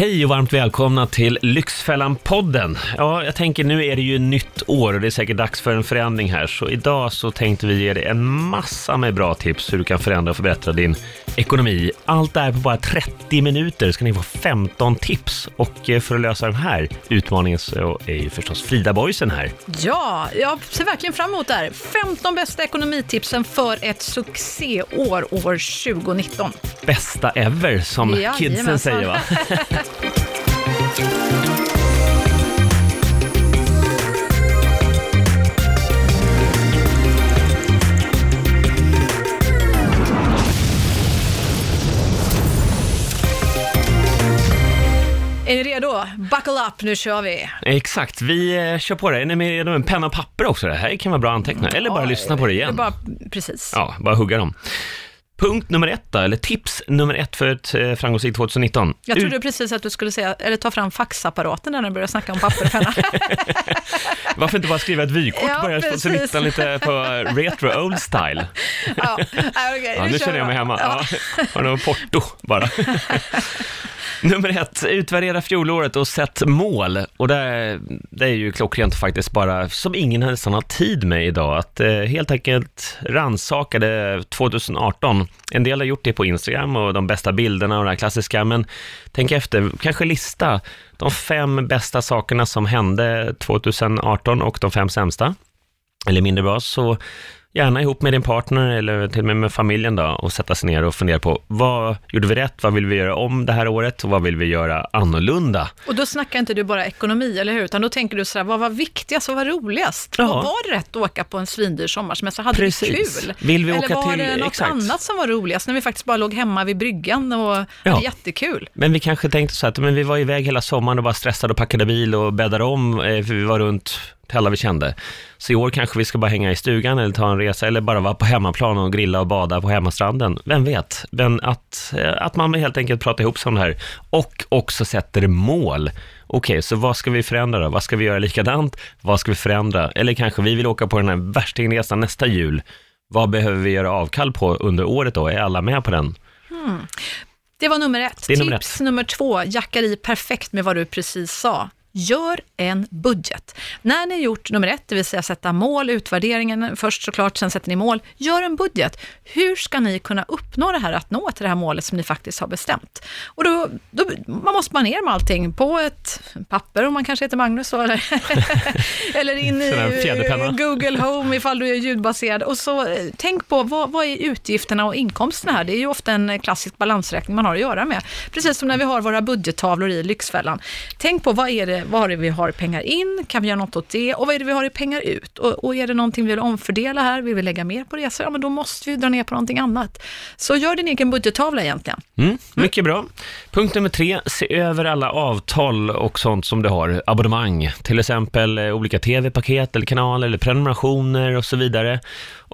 Hej och varmt välkomna till Lyxfällan-podden. Ja, jag tänker nu är det ju nytt år och det är säkert dags för en förändring här. Så idag så tänkte vi ge dig en massa med bra tips hur du kan förändra och förbättra din ekonomi. Allt det här på bara 30 minuter ska ni få 15 tips. Och eh, för att lösa den här utmaningen så är ju förstås Frida Boysen här. Ja, jag ser verkligen fram emot det här. 15 bästa ekonomitipsen för ett succéår år 2019. Bästa ever som Jajamensan. kidsen säger va? Är ni redo? Buckle up, nu kör vi. Exakt, vi eh, kör på det. Är ni med en penna och papper också? Det här kan vara bra att anteckna, eller bara lyssna på det igen. Bara, precis. Ja, bara hugga dem. Punkt nummer ett då, eller tips nummer ett för ett eh, framgångsrikt 2019. Jag Ut- trodde precis att du skulle säga, eller ta fram faxapparaten när du började snacka om papper och penna. Varför inte bara skriva ett vykort Ja, precis. 2019 lite på retro old style? ja, okej, Ja, nu känner jag mig hemma. Ja. Har något porto bara. Nummer ett, utvärdera fjolåret och sätt mål. Och det, det är ju klockrent faktiskt bara, som ingen nästan har tid med idag, att eh, helt enkelt rannsaka det 2018. En del har gjort det på Instagram och de bästa bilderna och det här klassiska, men tänk efter, kanske lista de fem bästa sakerna som hände 2018 och de fem sämsta eller mindre bra, så gärna ihop med din partner eller till och med med familjen då och sätta sig ner och fundera på vad gjorde vi rätt, vad vill vi göra om det här året och vad vill vi göra annorlunda? Och då snackar inte du bara ekonomi, eller hur? Utan då tänker du sådär, vad var viktigast, vad var roligast? Ja. Var, var det rätt att åka på en svindyr sommarsemester? Hade Precis. vi kul? Vill vi eller åka var till- det något exakt. annat som var roligast, när vi faktiskt bara låg hemma vid bryggan och Ja. hade jättekul? Men vi kanske tänkte så att men vi var iväg hela sommaren och bara stressade och packade bil och bäddade om, eh, för vi var runt till alla vi kände. Så i år kanske vi ska bara hänga i stugan eller ta en resa eller bara vara på hemmaplan och grilla och bada på hemmastranden. Vem vet? Men att, eh, att man helt enkelt pratar ihop sig om det här och också sätter mål. Okej, så vad ska vi förändra då? Vad ska vi göra likadant? Vad ska vi förändra? Eller kanske vi vill åka på den här värstingresan nästa jul. Vad behöver vi göra avkall på under året då? Är alla med på den? Det var nummer ett. Nummer Tips nummer två, jackar i perfekt med vad du precis sa. Gör en budget. När ni har gjort nummer ett, det vill säga sätta mål, utvärderingen först såklart, sen sätter ni mål. Gör en budget. Hur ska ni kunna uppnå det här, att nå till det här målet som ni faktiskt har bestämt? Och då, då man måste man ner med allting på ett papper, om man kanske heter Magnus eller, eller in i Google Home ifall du är ljudbaserad. Och så eh, tänk på vad, vad är utgifterna och inkomsterna här? Det är ju ofta en klassisk balansräkning man har att göra med. Precis som när vi har våra budgettavlor i Lyxfällan. Tänk på vad är det, vad är det vi har pengar in? Kan vi göra något åt det? Och vad är det vi har i pengar ut? Och, och är det någonting vi vill omfördela här? Vill vi lägga mer på resor? Ja, men då måste vi dra ner på någonting annat. Så gör din egen budgettavla egentligen. Mm, mycket bra. Punkt nummer tre, se över alla avtal och sånt som du har, abonnemang, till exempel eh, olika tv-paket eller kanaler eller prenumerationer och så vidare.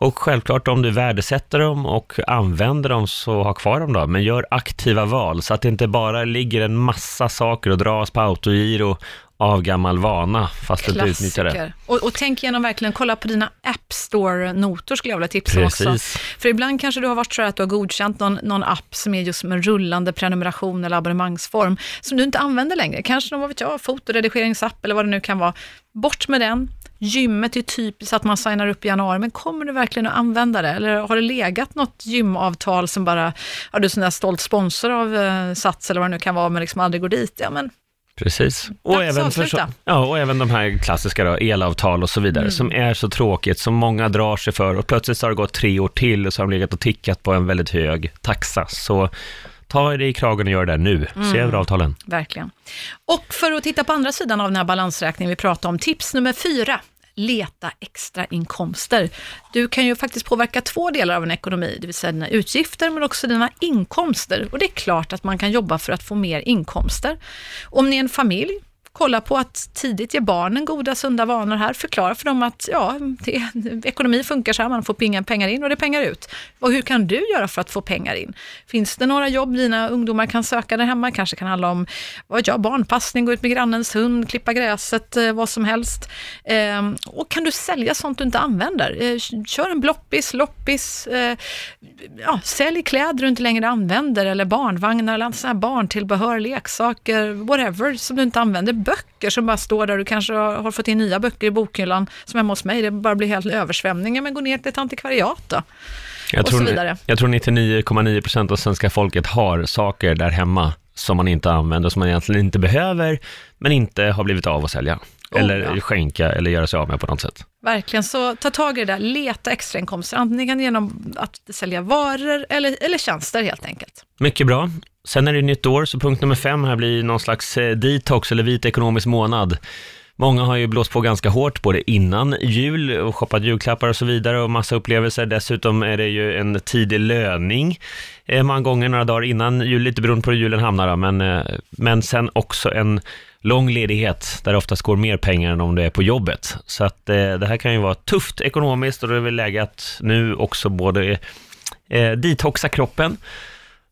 Och självklart om du värdesätter dem och använder dem så ha kvar dem då, men gör aktiva val så att det inte bara ligger en massa saker och dras på autogiro av gammal vana fast du inte utnyttjar det. Och, och tänk igenom verkligen, kolla på dina App Store-notor skulle jag vilja tipsa om också. Precis. För ibland kanske du har varit så att du har godkänt någon, någon app som är just som en rullande prenumeration eller abonnemangsform som du inte använder längre. Kanske någon, vad vet jag, fotoredigeringsapp eller vad det nu kan vara. Bort med den. Gymmet är typiskt att man signar upp i januari, men kommer du verkligen att använda det? Eller har det legat något gymavtal som bara, har du sån där stolt sponsor av eh, Sats eller vad det nu kan vara, men liksom aldrig går dit? Ja, men Precis. Och även, för så, ja, och även de här klassiska då, elavtal och så vidare, Mm. som är så tråkigt, som många drar sig för och plötsligt så har det gått tre år till och så har de legat och tickat på en väldigt hög taxa. Så ta det i kragen och gör det nu. Mm. Se över avtalen. Verkligen. Och för att titta på andra sidan av den här balansräkningen vi pratar om, tips nummer fyra. Leta extra inkomster. Du kan ju faktiskt påverka två delar av en ekonomi, det vill säga dina utgifter men också dina inkomster. Och det är klart att man kan jobba för att få mer inkomster. Om ni är en familj, kolla på att tidigt ge barnen goda, sunda vanor här. Förklara för dem att ja, det, ekonomi funkar så här, man får pengar in och det är pengar ut. Och hur kan du göra för att få pengar in? Finns det några jobb dina ungdomar kan söka där hemma? Kanske kan handla om vad jag, barnpassning, gå ut med grannens hund, klippa gräset, eh, vad som helst. Eh, och kan du sälja sånt du inte använder? Eh, kör en bloppis, loppis, eh, ja, sälj kläder du inte längre använder eller barnvagnar eller sådana här barntillbehör, leksaker, whatever som du inte använder. Böcker som bara står där, du kanske har fått in nya böcker i bokhyllan som hemma hos mig, det bara blir helt översvämningar, men gå ner till ett antikvariat då. Jag tror, jag tror 99,9 procent av svenska folket har saker där hemma som man inte använder, som man egentligen inte behöver, men inte har blivit av att sälja. Oh, eller ja. skänka eller göra sig av med på något sätt. Verkligen, så ta tag i det där, leta extrainkomster, antingen genom att sälja varor eller, eller tjänster helt enkelt. Mycket bra. Sen är det nytt år, så punkt nummer fem här blir någon slags eh, detox eller vit ekonomisk månad. Många har ju blåst på ganska hårt både innan jul och shoppat julklappar och så vidare och massa upplevelser. Dessutom är det ju en tidig löning eh, många gånger några dagar innan jul, lite beroende på hur julen hamnar då, men, eh, men sen också en lång ledighet där det oftast går mer pengar än om du är på jobbet. Så att eh, det här kan ju vara tufft ekonomiskt och det är väl läge att nu också både eh, detoxa kroppen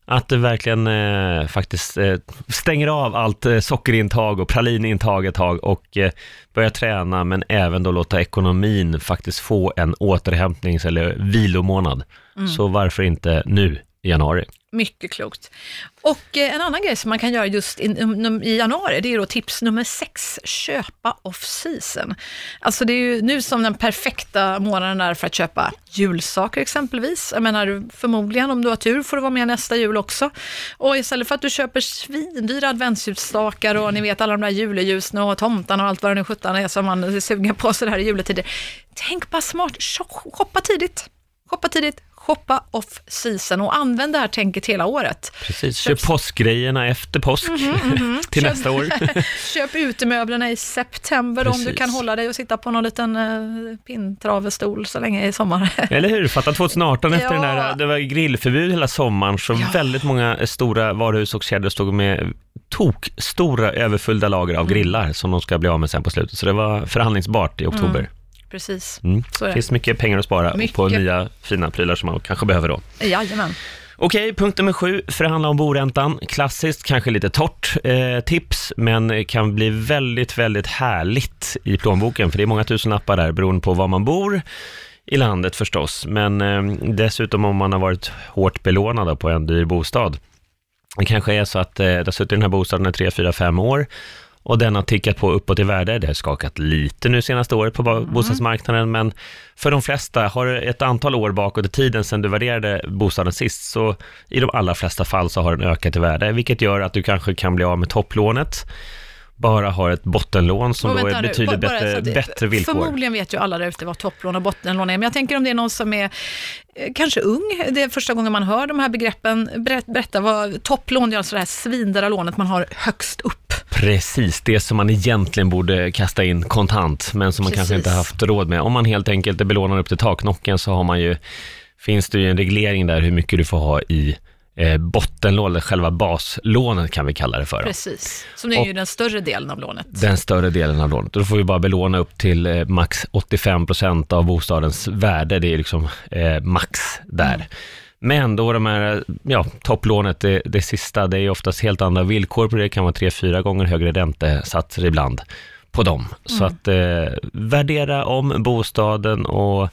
att du verkligen eh, faktiskt eh, stänger av allt eh, sockerintag och pralinintag ett tag och eh, börjar träna, men även då låta ekonomin faktiskt få en återhämtnings eller vilomånad. Så varför inte nu i januari? Mycket klokt. Och eh, en annan grej som man kan göra just i, um, i januari, det är då tips nummer sex, köpa off-season. Alltså det är ju nu som den perfekta månaden är för att köpa julsaker exempelvis. Jag menar, förmodligen om du har tur får du vara med nästa jul också. Och istället för att du köper svindyra adventsljusstakar och ni vet alla de där juleljusen och tomtarna och allt vad det nu sjutton är som man är sugen på så här i juletider. Tänk bara smart, shoppa tidigt. Shoppa tidigt, shoppa off season och använd det här tänket hela året. Precis, köp påskgrejerna efter påsk till Köp- nästa år. Köp utemöblerna i september om du Precis. kan hålla dig och sitta på någon liten uh, pinntravestol så länge i sommar. Eller hur? Fatta 2018 efter Ja. den där, det var grillförbud hela sommaren, så Ja. väldigt många stora varuhus och kedjor stod med tok stora överfyllda lager av grillar som de ska bli av med sen på slutet. Så det var förhandlingsbart i oktober. Precis, Mm. så är Det finns mycket pengar att spara Mycket. på nya fina prylar som man kanske behöver då. Jajamän. Okej, punkt nummer sju, förhandla om boräntan. Klassiskt, kanske lite torrt eh, tips, men kan bli väldigt, väldigt härligt i plånboken, för det är många tusenlappar där beroende på var man bor i landet förstås, men eh, dessutom om man har varit hårt belånad på en dyr bostad. Det kanske är så att eh, det har suttit i den här bostaden i tre, fyra, fem år och den har tickat på uppåt i värde. Det har skakat lite nu senaste året på bo- bostadsmarknaden, men för de flesta, har du ett antal år bakåt i tiden sedan du värderade bostaden sist, så i de allra flesta fall så har den ökat i värde, vilket gör att du kanske kan bli av med topplånet, bara har ett bottenlån som då är betydligt bara- bättre, att bättre villkor. Förmodligen vet ju alla där ute vad topplån och bottenlån är, men jag tänker om det är någon som är eh, kanske ung, det är första gången man hör de här begreppen, Berätt, berätta vad topplån är, alltså det här svindyra lånet man har högst upp. Precis, det som man egentligen borde kasta in kontant, men som man kanske Precis. inte haft råd med. Om man helt enkelt är belånad upp till taknocken så har man ju, finns det ju en reglering där hur mycket du får ha i eh, bottenlån, eller själva baslånet kan vi kalla det för. Precis, som är ju den större delen av lånet. Den större delen av lånet. Då får vi bara belåna upp till eh, max 85% av bostadens värde. Det är liksom eh, max där. Mm. Men då de här, ja, topplånet, det, det sista, det är oftast helt andra villkor på det. Det kan vara tre, fyra gånger högre räntesatser ibland på dem. Så Mm. att eh, värdera om bostaden och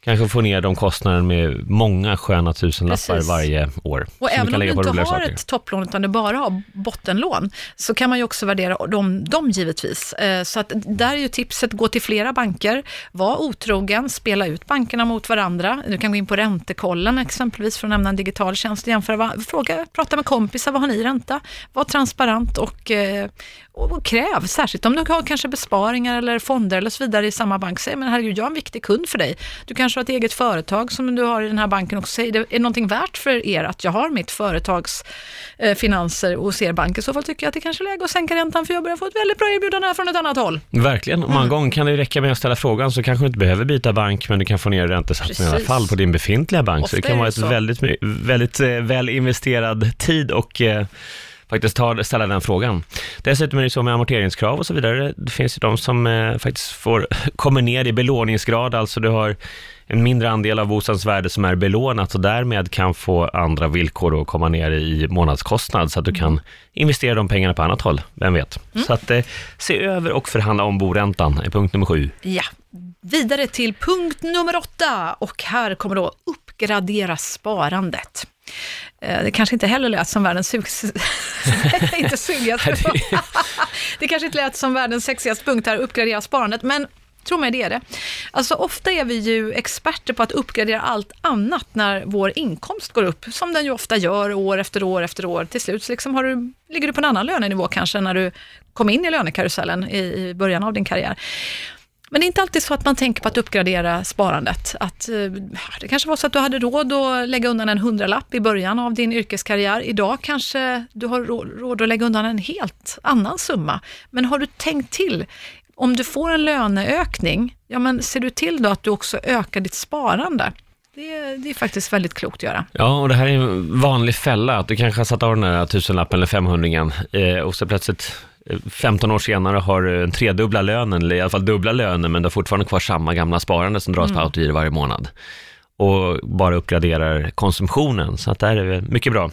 kanske få ner de kostnaderna med många sköna tusenlappar Precis. varje år. Och även kan om du inte har saker. ett topplån utan du bara har bottenlån, så kan man ju också värdera dem, dem givetvis. Eh, Så att där är ju tipset, gå till flera banker, var otrogen, spela ut bankerna mot varandra. Du kan gå in på räntekollen exempelvis för att nämna en digital tjänst och jämföra, fråga, prata med kompisar, vad har ni i ränta? Var transparent och, eh, och, och kräv, särskilt om du har kanske besparingar eller fonder eller så vidare i samma bank. Säg, men herregud, jag är en viktig kund för dig. Du kanske har ett eget företag som du har i den här banken också. Säg, det är någonting värt för er att jag har mitt företags eh, finanser hos er bank. I så fall tycker jag att det kanske är läge att sänka räntan för jag börjar få ett väldigt bra erbjudande här från ett annat håll. Verkligen, och många gånger kan det räcka med att ställa frågan så kanske du inte behöver byta bank men du kan få ner räntesatsen i alla fall på din befintliga bank. så Ofta det kan är vara ett så. väldigt, väldigt eh, väl investerad tid och eh, faktiskt ta, ställa den frågan. Dessutom är det så med amorteringskrav och så vidare. Det finns ju de som eh, faktiskt får, kommer ner i belåningsgrad, alltså du har en mindre andel av bostadens värde som är belånat och därmed kan få andra villkor att komma ner i månadskostnad så att du kan investera de pengarna på annat håll, vem vet. Så att eh, se över och förhandla om boräntan är punkt nummer sju. Ja, vidare till punkt nummer åtta och här kommer då uppgradera sparandet. Eh, Det kanske inte heller lät som världens sug- inte sugigaste Det kanske inte lät som världens sexigaste punkt här, uppgradera sparandet, men tro mig, det är det. Alltså ofta är vi ju experter på att uppgradera allt annat när vår inkomst går upp, som den ju ofta gör år efter år efter år. Till slut så liksom har du, ligger du på en annan lönenivå kanske när du kom in i lönekarusellen i, i början av din karriär. Men det är inte alltid så att man tänker på att uppgradera sparandet. Att, eh, det kanske var så att du hade råd att lägga undan en hundralapp i början av din yrkeskarriär. Idag kanske du har råd att lägga undan en helt annan summa. Men har du tänkt till? Om du får en löneökning, ja men ser du till då att du också ökar ditt sparande? Det, är- det är faktiskt väldigt klokt att göra. Ja, och det här är en vanlig fälla, att du kanske har satt av den här tusenlappen eller femhundringen eh, och så plötsligt eh, 15 år senare har du en tredubbla lönen, eller i alla fall dubbla lönen, men du har fortfarande kvar samma gamla sparande som dras på autogiro varje månad. Och bara uppgraderar konsumtionen, så att det här är mycket bra.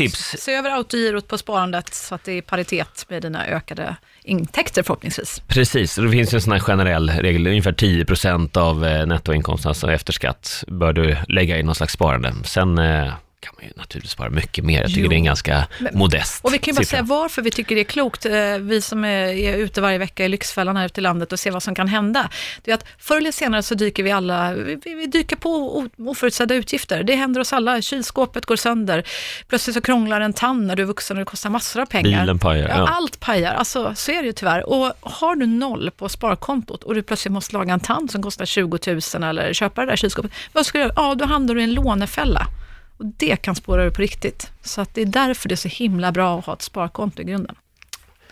Tips. Se över autogirot på sparandet så att det är i paritet med dina ökade intäkter förhoppningsvis. Precis, och det finns en sån här generell regel, ungefär 10% av eh, nettoinkomsten, alltså efter skatt, bör du lägga i någon slags sparande. Sen eh, kan man ju naturligtvis spara mycket mer, jag tycker Jo. det är en ganska Men- modest Och vi kan ju bara siffra. säga varför vi tycker det är klokt, eh, vi som är, är ute varje vecka i Lyxfällan här ute i landet och ser vad som kan hända. Det är att förr eller senare så dyker vi alla, vi, vi dyker på oförutsedda utgifter. Det händer oss alla, kylskåpet går sönder, plötsligt så krånglar en tand när du är vuxen och det kostar massor av pengar. Bilen pajar, Ja, ja. Allt pajar, alltså så är det ju tyvärr. Och har du noll på sparkontot och du plötsligt måste laga en tand som kostar 20 000 eller köpa det där kylskåpet, vad ska du göra? Ja, då hamnar du i en lånefälla. Och det kan spåra ur på riktigt. Så att det är därför det är så himla bra att ha ett sparkonto i grunden.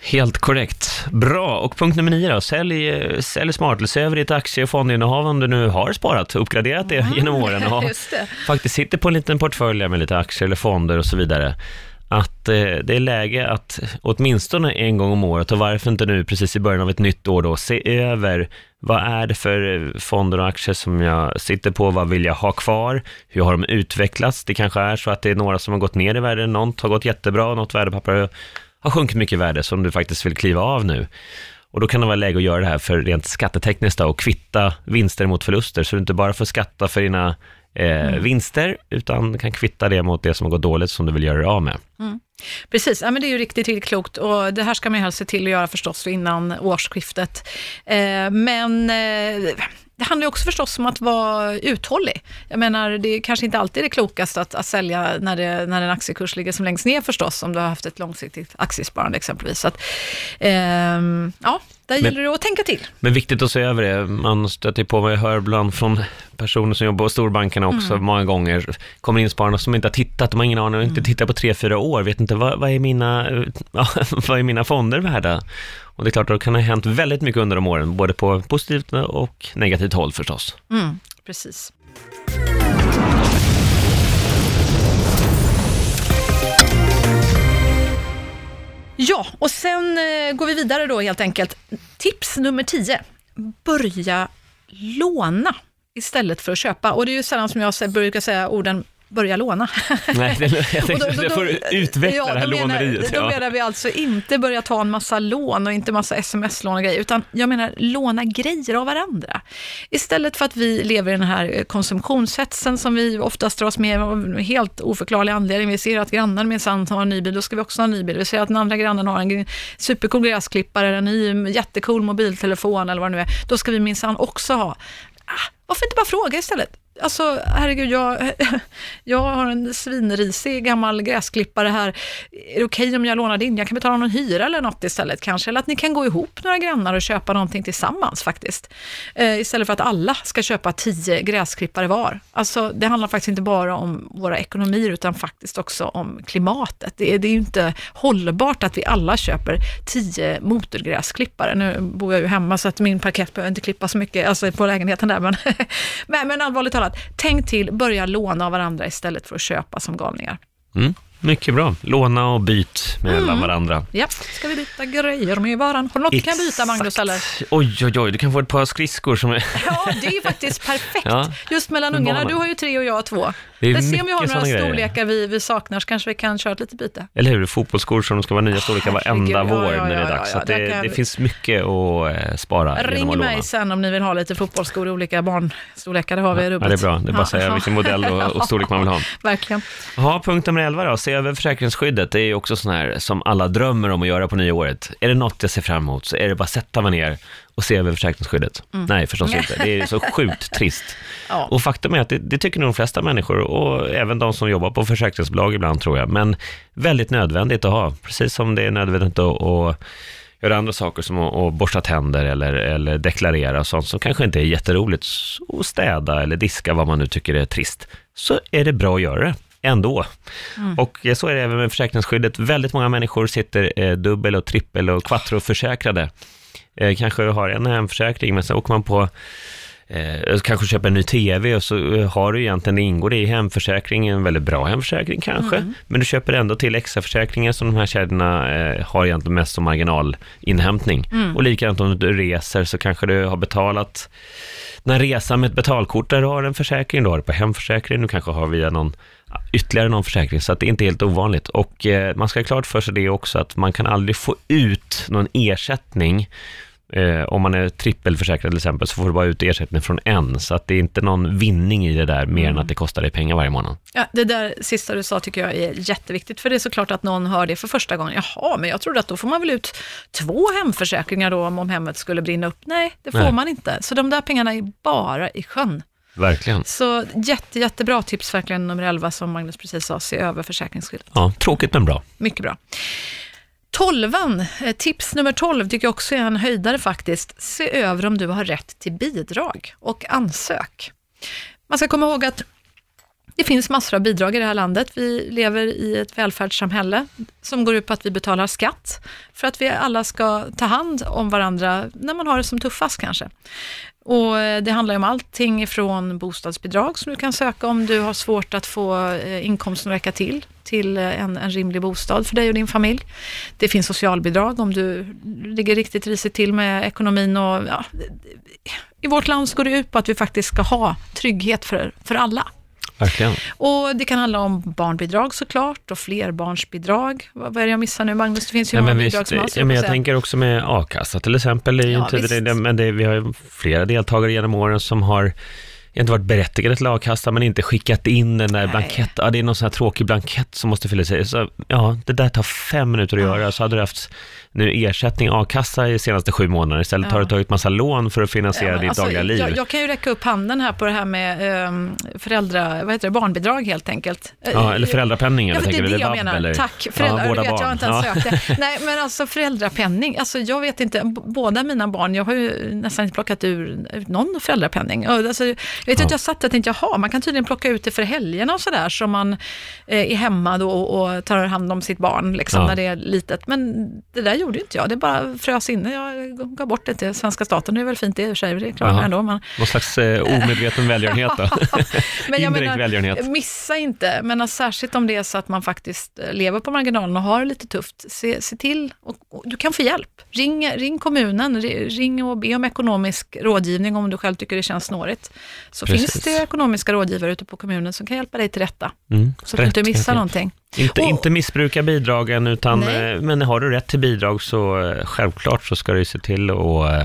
Helt korrekt. Bra, och punkt nummer nio då, sälj, sälj smart, se över ditt aktie och fondinnehav om du nu har sparat, uppgraderat det genom åren och Mm. Faktiskt sitter på en liten portfölj med lite aktier eller fonder och så vidare. Att eh, det är läge att åtminstone en gång om året, och varför inte nu precis i början av ett nytt år då, se över vad är det för fonder och aktier som jag sitter på, vad vill jag ha kvar, hur har de utvecklats? Det kanske är så att det är några som har gått ner i värde, något har gått jättebra, något värdepapper har sjunkit mycket i värde som du faktiskt vill kliva av nu. Och då kan det vara läge att göra det här för rent skattetekniskt då, och kvitta vinster mot förluster, så du inte bara får skatta för dina eh, vinster, utan kan kvitta det mot det som gått dåligt som du vill göra dig av med. Precis, ja, men det är ju riktigt, riktigt klokt och det här ska man ju helst se till att göra förstås innan årsskiftet. Eh, men eh, det handlar ju också förstås om att vara uthållig. Jag menar, det är kanske inte alltid det klokaste att, att sälja när, det, när en aktiekurs ligger som längst ner förstås, om du har haft ett långsiktigt aktiesparande exempelvis. Så att, ehm, ja, där gäller det att tänka till. Men viktigt att se över det, man stöter på vad jag hör ibland från personer som jobbar på storbankerna också många gånger, kommer in spararna som inte har tittat, de har ingen aning, inte tittat på tre, fyra år, vet inte vad, vad, är mina, vad är mina fonder värda? Och det är klart, då kan det ha hänt väldigt mycket under de åren, både på positivt och negativt håll förstås. Mm, precis. Ja, och sen eh, går vi vidare då helt enkelt. Tips nummer 10. Börja låna istället för att köpa. Och det är ju sällan som jag brukar säga orden börja låna. Nej, det, jag då- då- det får du utveckla ja, det här då menar, låneriet. Då menar vi alltså inte börja ta en massa lån och inte massa sms-lån och grejer, utan jag menar låna grejer av varandra. Istället för att vi lever i den här eh, konsumtionshetsen som vi oftast dras med av helt oförklarlig anledning. Vi ser att grannen minsann har en ny bil, då ska vi också ha en ny bil. Vi ser att den andra grannen har en supercool gräsklippare, en ny jättecool mobiltelefon eller vad det nu är. Då ska vi minsann också ha. Ah, varför inte bara fråga istället? Alltså, herregud, jag, jag har en svinrisig gammal gräsklippare här. Är det okej om jag lånar din? Jag kan betala någon hyra eller något istället kanske. Eller att ni kan gå ihop några grannar och köpa någonting tillsammans faktiskt. Eh, istället för att alla ska köpa tio gräsklippare var. Alltså, det handlar faktiskt inte bara om våra ekonomier utan faktiskt också om klimatet. Det är, det är ju inte hållbart att vi alla köper tio motorgräsklippare. Nu bor jag ju hemma så att min parkett behöver inte klippa så mycket alltså på lägenheten där. Men, men, men allvarligt talat, tänk till, börja låna av varandra istället för att köpa som galningar. Mm mycket bra. Låna och byt mellan Mm. varandra. Ja, ska vi byta grejer med varann? Har du något du kan byta, Magnus? Eller? Oj, oj, oj, du kan få ett par skridskor som är... Ja, det är ju faktiskt perfekt. Ja. Just mellan ungarna. Du har ju tre och jag har två. Det är Vi se om vi har några storlekar vi, vi saknar, så kanske vi kan köra ett litet byte. Eller hur? Fotbollsskor som ska vara nya storlekar herregud, varenda ja, vår ja, när det är ja, dags. ja, Så det, kan det finns mycket att eh, spara genom Ring att låna. mig sen om ni vill ha lite fotbollsskor i olika barnstorlekar. Det har vi Ja, rubbet. det är bra. Det är bara att säga Ja. vilken modell och, och storlek man vill ha. Verkligen. Ja, punkt nummer 11 då. Se över försäkringsskyddet. Det är ju också sån här som alla drömmer om att göra på nyåret. Är det något jag ser fram emot så är det bara att sätta mig ner och se över försäkringsskyddet. Nej, förstås inte. Det är så sjukt trist. Mm. Ja. Och faktum är att det, det tycker nog de flesta människor och även de som jobbar på försäkringsbolag ibland tror jag. Men väldigt nödvändigt att ha. Precis som det är nödvändigt att, att göra andra saker som att, att borsta tänder eller, eller deklarera och sånt som kanske inte är jätteroligt. Och städa eller diska vad man nu tycker är trist. Så är det bra att göra det ändå. Och eh, så är det även med försäkringsskyddet. Väldigt många människor sitter eh, dubbel och trippel och quattroförsäkrade. Eh, kanske har en hemförsäkring, men sen åker man på Eh, kanske köper en ny TV och så eh, har du egentligen, ingår det i hemförsäkringen, en väldigt bra hemförsäkring kanske, men du köper ändå till extra försäkringar som de här kedjorna eh, har egentligen mest som marginalinhämtning. Och likadant om du reser så kanske du har betalat den resan med ett betalkort där du har en försäkring, du har det på hemförsäkring, du kanske har via någon ytterligare någon försäkring, så att det är inte helt ovanligt. Och eh, man ska ha klart för sig det också, att man kan aldrig få ut någon ersättning Eh, om man är trippelförsäkrad till exempel så får du bara ut ersättning från en, så att det är inte någon vinning i det där mer än att det kostar dig pengar varje månad. Ja, det där sista du sa tycker jag är jätteviktigt, för det är såklart att någon hör det för första gången. Jaha, men jag trodde att då får man väl ut två hemförsäkringar då om, om hemmet skulle brinna upp. Nej, det får Nej. man inte. Så de där pengarna är bara i sjön. Verkligen. Så jätte, jättebra tips verkligen nummer 11 som Magnus precis sa, se över försäkringsskyddet. Ja, tråkigt men bra. Mycket bra. Tolvan, eh, tips nummer 12 tycker jag också är en höjdare faktiskt. Se över om du har rätt till bidrag och ansök. Man ska komma ihåg att det finns massor av bidrag i det här landet. Vi lever i ett välfärdssamhälle som går ut på att vi betalar skatt för att vi alla ska ta hand om varandra när man har det som tuffast kanske. Och eh, det handlar om allting ifrån bostadsbidrag som du kan söka om du har svårt att få eh, inkomsten att räcka till, till eh, en, en rimlig bostad för dig och din familj. Det finns socialbidrag om du ligger riktigt risigt till med ekonomin och ja, i vårt land så går det ut på att vi faktiskt ska ha trygghet för, för alla. Verkligen. Och det kan handla om barnbidrag såklart och flerbarnsbidrag. Vad vad är det jag missar nu Magnus? Det finns ju Ja, många bidrag som har ja, men jag säga. tänker också med a-kassa till exempel. Det är ju Ja, inte, det, men det, vi har ju flera deltagare genom åren som har inte varit berättigade till a-kassa, men inte skickat in den där Nej. blankett. Ja, det är någon sån här tråkig blankett som måste fyllas i. Så, ja, det där tar fem minuter att göra. Så hade du haft nu ersättning a-kassa i senaste sju månader. Istället har Ja. du tagit massa lån för att finansiera Ja, ditt alltså, dagliga liv. Jag, jag kan ju räcka upp handen här på det här med um, föräldra, vad heter det, barnbidrag helt enkelt. Ja, eller föräldrapenning, Ja, men det är du? det jag menar. eller? Tack. Föräldrar, ja, vårda vet, jag har inte ens Ja. sökt det. Nej, men alltså föräldrapenning. Alltså, jag vet inte, båda mina barn, jag har ju nästan inte plockat ur, någon föräldrapenning. Alltså, jag vet Ja. att jag satt och tänkte, jaha, man kan tydligen plocka ut det för helgerna och sådär, så man eh, är hemma då och, och tar hand om sitt barn, liksom, när det är litet. Men det där gjorde inte jag, det bara frös inne. Jag gav bort det till svenska staten, det är väl fint det i och för sig, det klarar Jaha. jag ändå. Men, Någon slags eh, omedveten välgörenhet då. men jag menar, välgörenhet. missa inte, men särskilt om det är så att man faktiskt eh, lever på marginalen och har det lite tufft, se, se till, och, och du kan få hjälp. Ring, ring kommunen, ri- ring och be om ekonomisk rådgivning om du själv tycker det känns snårigt. Så Precis. finns det ekonomiska rådgivare ute på kommunen som kan hjälpa dig till rätta, Mm, så att du inte missar någonting. Inte, Och- inte missbruka bidragen, utan, Nej. eh, men har du rätt till bidrag så eh, självklart så ska du se till att eh,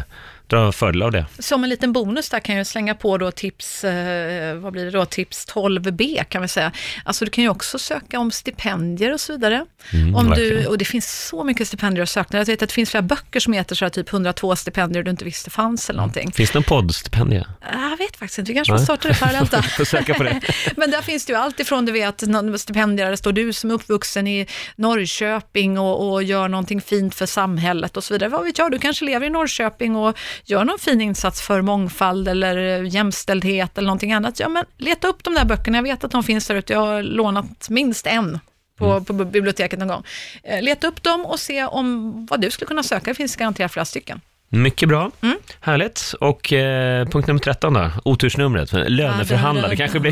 dra fördel av det. Som en liten bonus där kan jag slänga på då tips, eh, vad blir det då, tips 12b kan vi säga. Alltså du kan ju också söka om stipendier och så vidare. Mm, om du, och det finns så mycket stipendier att söka. Jag vet att det finns flera böcker som heter så här, typ 102 stipendier du inte visste fanns eller någonting. Finns det någon poddstipendie? Jag vet faktiskt inte, vi kanske får starta det parallellt då. Får söka på det. Men där finns det ju allt ifrån, du vet, stipendier, där står du som är uppvuxen i Norrköping och, och gör någonting fint för samhället och så vidare. Vad vet jag, du kanske lever i Norrköping och gör någon fin insats för mångfald eller eh, jämställdhet eller någonting annat. Ja, men leta upp de där böckerna, jag vet att de finns där ute, jag har lånat minst en. På, Mm. på biblioteket någon gång. Eh, Leta upp dem och se om vad du skulle kunna söka. Det finns garanterat flera stycken. Mycket bra, Mm. härligt. Och eh, punkt nummer 13 då, otursnumret, löneförhandla. Det kanske blir,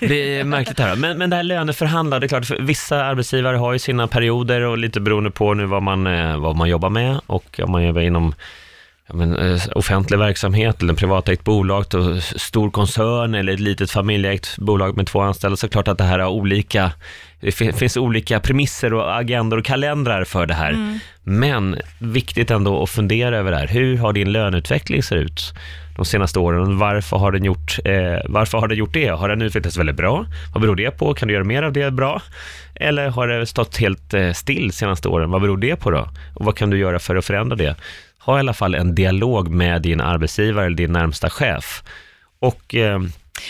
blir märkligt här men, men det här löneförhandla, det är klart, för vissa arbetsgivare har ju sina perioder och lite beroende på nu vad man, eh, vad man jobbar med och om man jobbar inom ja, men, eh, offentlig verksamhet eller en privatägt bolag, då, stor koncern eller ett litet familjeägt bolag med två anställda, så klart att det här har olika, det fin- finns olika premisser och agendor och kalendrar för det här. Men viktigt ändå att fundera över det här. Hur har din löneutveckling sett ut de senaste åren? Varför har den gjort, eh, varför har den gjort det? Har den utvecklats väldigt bra? Vad beror det på? Kan du göra mer av det bra? Eller har det stått helt eh, still senaste åren? Vad beror det på då? Och vad kan du göra för att förändra det? Ha i alla fall en dialog med din arbetsgivare eller din närmsta chef. Och eh,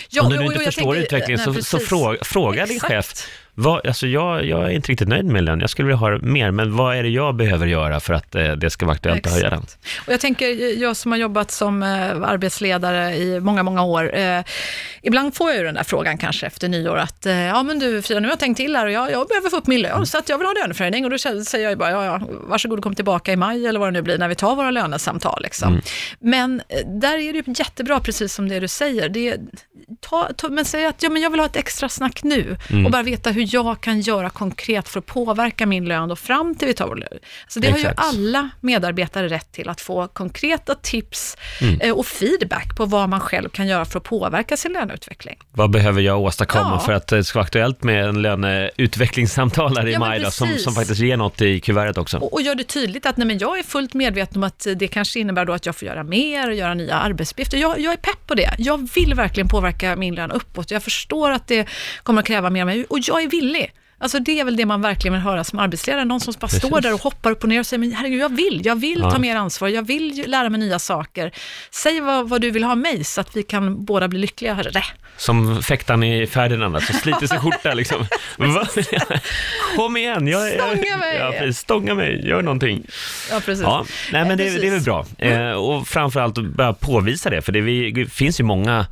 Ja, om du och inte jag förstår tänker- utvecklingen nej, så, så fråga, fråga din chef. Vad, alltså jag, jag är inte riktigt nöjd med lön. Jag skulle vilja ha mer, men vad är det jag behöver göra för att eh, det ska vara aktuellt att höja den? Exakt. Och jag tänker, jag som har jobbat som eh, arbetsledare i många, många år, eh, ibland får jag ju den där frågan kanske efter nyår att, eh, ja men du Frida, nu har jag tänkt till här och jag, jag behöver få upp min lön, så att jag vill ha löneförhöjning. Och då säger jag ju bara, ja, ja, varsågod och kom tillbaka i maj eller vad det nu blir när vi tar våra lönesamtal. Liksom. Men eh, där är det ju jättebra, precis som det du säger. Det, ta, ta, men säg att ja, men jag vill ha ett extra snack nu och bara veta hur jag kan göra konkret för att påverka min lön och fram till vi tar vår lön. Så det har ju Exakt. alla medarbetare rätt till att få konkreta tips Mm. eh, och feedback på vad man själv kan göra för att påverka sin löneutveckling. Vad behöver jag åstadkomma Ja. för att det ska vara aktuellt med en löneutvecklingssamtal här i Ja, maj då, som, som faktiskt ger något i kuvertet också? Och, och gör det tydligt att nej, men jag är fullt medveten om att det kanske innebär då att jag får göra mer och göra nya arbetsuppgifter. Jag, jag är pepp på det. Jag vill verkligen påverka min lön uppåt. Jag förstår att det kommer att kräva mer av mig och jag är villig. Alltså det är väl det man verkligen vill höra som arbetsledare, någon som bara Precis. står där och hoppar upp och ner och säger, men herregud, jag vill, jag vill Ja. ta mer ansvar, jag vill lära mig nya saker. Säg vad, vad du vill ha mig så att vi kan båda bli lyckligare. Som fäktaren i Ferdinand, alltså sliter sin skjorta liksom. Kom igen, jag, Stånga mig. Ja, stånga mig, gör någonting. Ja, precis. Ja, nej men det, Precis. det är väl bra. Eh, och framförallt att börja påvisa det, för det, vi, det finns ju många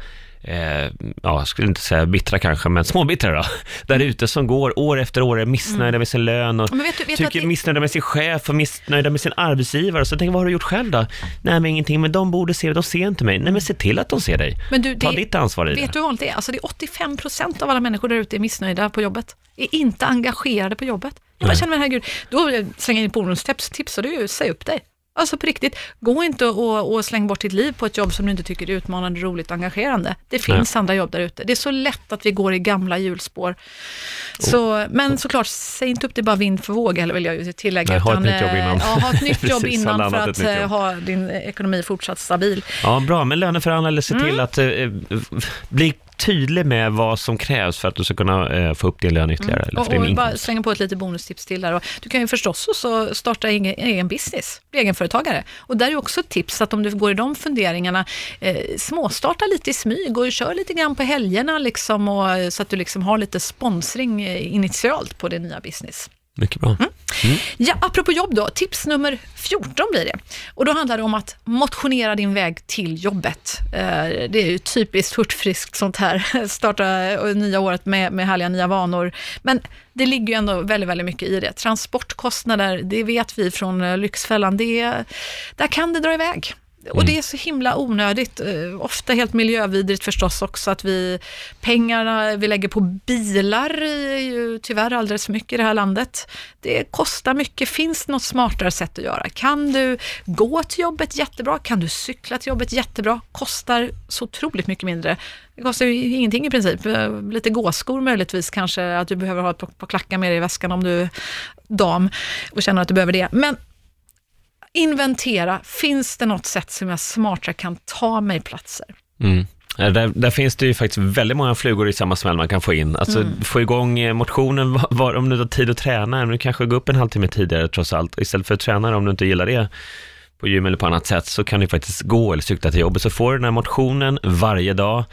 Eh, ja, jag skulle inte säga bittra kanske, men småbittra då, där ute som går år efter år är missnöjda med sin lön och vet du- vet du tycker det- missnöjda med sin chef och missnöjda med sin arbetsgivare. Så tänker jag, vad har du gjort själv då? Nej, men ingenting, men de borde se, de ser inte mig. Nej, men se till att de ser dig. Men du, Ta det- ditt ansvar i Vet det. du hur vanligt det är? Alltså det är 85 procent av alla människor där ute är missnöjda på jobbet. Är inte engagerade på jobbet. Jag bara känner mig, herregud, då slänger jag in bonustips, tips och det är ju, säg upp dig. Alltså på riktigt, gå inte och, och släng bort ditt liv på ett jobb som du inte tycker är utmanande, roligt och engagerande. Det finns andra jobb där ute. Det är så lätt att vi går i gamla hjulspår. Så, men såklart, säg inte upp det bara vind för våg, eller vill jag tillägga. Nej, ha ett utan, nytt jobb eh, innan. Ja, ha ett nytt jobb Precis, innan för att ett eh, ha din ekonomi fortsatt stabil. Ja, bra, men löneförhandlare, se Mm. till att eh, bli tydlig med vad som krävs för att du ska kunna eh, få upp din lön ytterligare. Eller Och, för din och bara slänga på ett litet bonustips till där. Och du kan ju förstås också starta egen, egen business, bli egenföretagare. Och där är också ett tips att om du går i de funderingarna, eh, småstarta lite i smyg och kör lite grann på helgerna liksom och, eh, så att du liksom har lite sponsring eh, initialt på din nya business. Mycket bra. Mm. Ja, apropå jobb då, tips nummer 14 blir det. Och då handlar det om att motionera din väg till jobbet. Eh, Det är ju typiskt hurtfriskt sånt här, starta nya året med, med härliga nya vanor. Men det ligger ju ändå väldigt, väldigt mycket i det. Transportkostnader, det vet vi från Lyxfällan, det, där kan det dra iväg. Och det är så himla onödigt, eh, ofta helt miljövidrigt förstås också, att vi, pengarna vi lägger på bilar är ju tyvärr alldeles för mycket i det här landet. Det kostar mycket, finns det något smartare sätt att göra? Kan du gå till jobbet jättebra? Kan du cykla till jobbet jättebra? Kostar så otroligt mycket mindre. Det kostar ju ingenting i princip, Eh, lite gåskor möjligtvis kanske, att du behöver ha ett par klackar med dig i väskan om du är dam och känner att du behöver det. Men inventera, finns det något sätt som jag smartare kan ta mig platser? Mm. Där, där finns det ju faktiskt väldigt många flugor i samma smäll man kan få in. Alltså Mm. få igång eh, motionen, var, var, om du har tid att träna, men du kanske går upp en halvtimme tidigare trots allt. Istället för att träna om du inte gillar det på gym eller på annat sätt, så kan du faktiskt gå eller cykla till jobbet. Så får du den här motionen varje dag.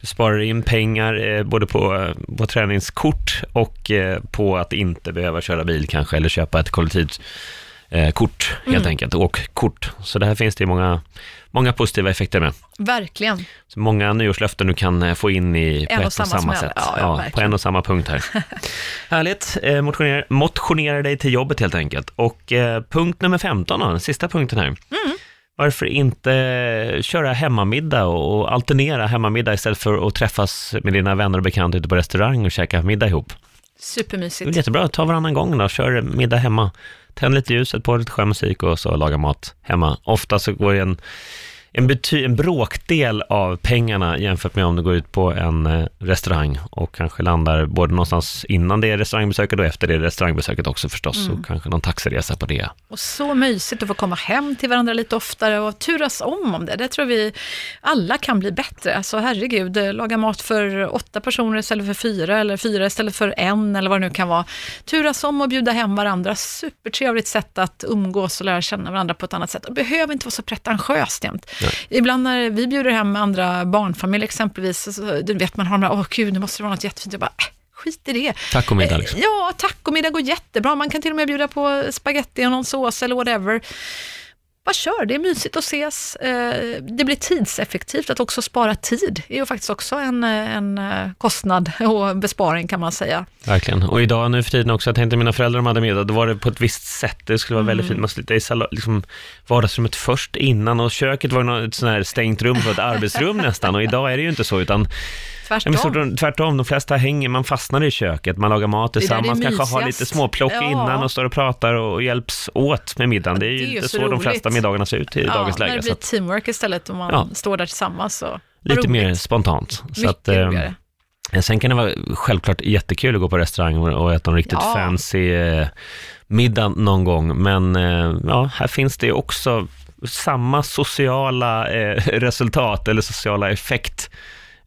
Du sparar in pengar eh, både på, eh, på träningskort och eh, på att inte behöva köra bil kanske, eller köpa ett kollektivt eh, kort helt Mm. enkelt, och kort. Så det här finns det många, många positiva effekter med. Verkligen. Så många nyårslöften du kan eh, få in i på En och ett och samma samma smäll. sätt. Ja, ja, på verkligen. en och samma punkt här. Härligt. Eh, motionera, motionera dig till jobbet helt enkelt. Och eh, punkt nummer 15 då, den sista punkten här. Mm. Varför inte köra hemmamiddag och och alternera hemmamiddag istället för att träffas med dina vänner och bekanta ute på restaurang och käka middag ihop? Det är Supermysigt. jättebra, ta varannan gång då, kör middag hemma. Tänd lite ljuset på lite skön musik och så laga mat hemma. Ofta så går det en, en, bety, en bråkdel av pengarna jämfört med om du går ut på en eh, restaurang och kanske landar både någonstans innan det restaurangbesöket och efter det restaurangbesöket också förstås. Och kanske någon taxiresa på det. Och så mysigt att få komma hem till varandra lite oftare och turas om om det. Det tror vi alla kan bli bättre. Alltså herregud, eh, laga mat för åtta personer istället för fyra eller fyra istället för en eller vad det nu kan vara. Turas om och bjuda hem varandra. Supertrevligt sätt att umgås och lära känna varandra på ett annat sätt. Det behöver inte vara så pretentiöst jämt. Ibland när vi bjuder hem andra barnfamiljer exempelvis, så, du vet man har de här, åh gud, nu måste det vara något jättefint. Jag bara, äh, skit i det. Tacomiddag liksom. Eh, Ja, tacomiddag går jättebra. Man kan till och med bjuda på spaghetti och någon sås eller whatever. Bara kör, det är mysigt att ses. Eh, Det blir tidseffektivt att också spara tid. Det är ju faktiskt också en, eh, en eh, kostnad och besparing kan man säga. Verkligen. Och idag nu för tiden också, jag tänkte mina föräldrar de hade middag, då var det på ett visst sätt. Det skulle vara väldigt fint, man skulle sitta i sal- liksom, vardagsrummet först innan och köket var något- ett sånt här stängt rum för ett arbetsrum nästan. Och idag är det ju inte så, utan Ja, Tvärtom. men så, tvärtom, de flesta hänger, man fastnar i köket, man lagar mat det tillsammans, kanske har lite småplock Ja. innan och står och pratar och hjälps åt med middagen. Det är ju Det inte så så, de flesta middagarna ser ut i dagens när läge. det Så blir teamwork istället och man Ja. står där tillsammans. Och, lite mer roligt. spontant. Så Mycket att, eh, roligare. sen kan det vara självklart jättekul att gå på restaurang och äta en riktigt Ja. fancy eh, middag någon gång. Men eh, ja, här finns det också samma sociala eh, resultat eller sociala effekt.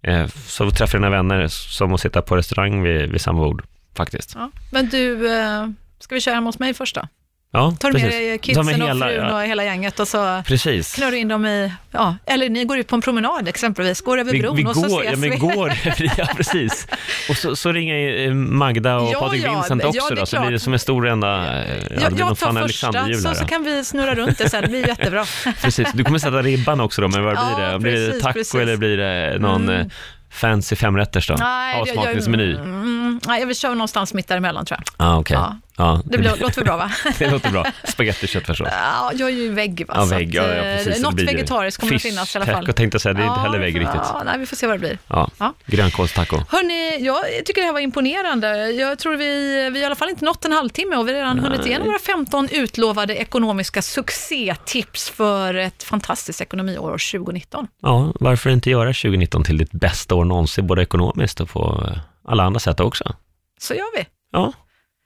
Eh, så att träffa dina vänner som att sitta på restaurang vid, vid samma bord, faktiskt. Ja. Men du, eh, ska vi köra hemma hos mig först då? Ja, Tar du med precis. dig kidsen med och hela- frun ja, och hela gänget och så Precis. knör in dem i, ja, eller ni går ut på en promenad exempelvis, går över Vi, bron vi och så går, ses ja, vi. går, ja precis. Och så, så ringer eh, Magda och Ja, Patrik ja, Vincent ja, också det är då, så blir det som en stor enda, eh, ja, det Jag, jag tar första, så, så kan vi snurra runt det sen, det blir jättebra. Precis, du kommer sätta ribban också då, men vad Ja, blir det? Blir det precis, taco precis. eller blir det någon Mm. eh, fancy femrätters då? Nej, jag- jag- Avsmakningsmeny? Mm, nej, jag vill köra någonstans mitt däremellan tror jag. Ah, okej. Ja. Ja, Det blir, låter väl bra va? det låter bra. Spagetti köttfärssås. Ja, jag är ju vägg va? Ja, vägg, att, ja, ja, eh, precis. Något vegetariskt kommer det fish finnas i alla fall. taco tänkte jag säga, det är inte heller vägg riktigt. Ja, nej, vi får se vad det blir. Ja, Ja. grönkålstaco. Hörni, jag tycker det här var imponerande. Jag tror vi, vi har i alla fall inte nått en halvtimme och vi har redan hunnit igenom våra 15 utlovade ekonomiska succétips för ett fantastiskt ekonomiår 2019. Ja, varför inte göra 2019 till ditt bästa år någonsin, både ekonomiskt och på alla andra sätt också? Så gör vi. Ja,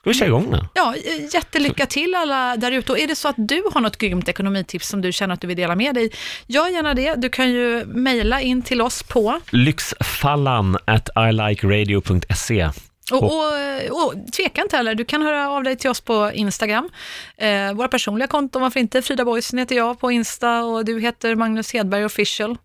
ska vi köra igång nu? Ja, jättelycka till alla där ute. Och är det så att du har något grymt ekonomitips som du känner att du vill dela med dig, gör gärna det. Du kan ju mejla in till oss på Lyxfallan at ilikeradio.se. Och, och, och tveka inte heller, du kan höra av dig till oss på Instagram. Eh, våra personliga konton, varför inte? Frida Boysen heter jag på Insta och du heter Magnus Hedberg official.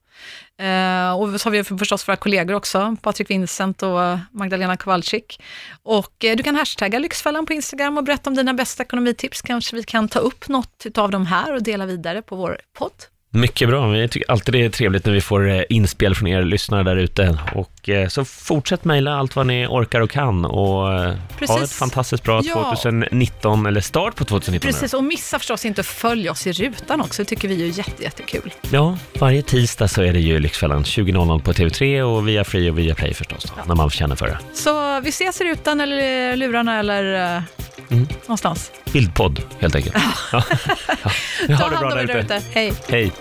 Eh, och så har vi förstås våra kollegor också, Patrik Vincent och Magdalena Kowalczyk. Och eh, du kan hashtagga Lyxfällan på Instagram och berätta om dina bästa ekonomitips. Kanske vi kan ta upp något av de här och dela vidare på vår podd. Mycket bra, vi tycker alltid det är trevligt när vi får eh, inspel från er lyssnare där ute. Och eh, så fortsätt mejla allt vad ni orkar och kan och eh, ha Precis. ett fantastiskt bra Ja. 2019, eller start på 2019. nu. Precis, och missa förstås inte att följa oss i rutan också, det tycker vi är jätte, jättekul. Ja, varje tisdag så är det ju Lyxfällan 20.00 på TV3 och via Free och via Play förstås, då, när man känner för det. Så vi ses i rutan eller lurarna eller Mm. någonstans. Bildpodd, helt enkelt. Ja. Ja. Ta har det bra hand om er ute. Hej. Hej.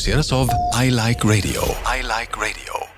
produceras av I Like Radio. I like radio.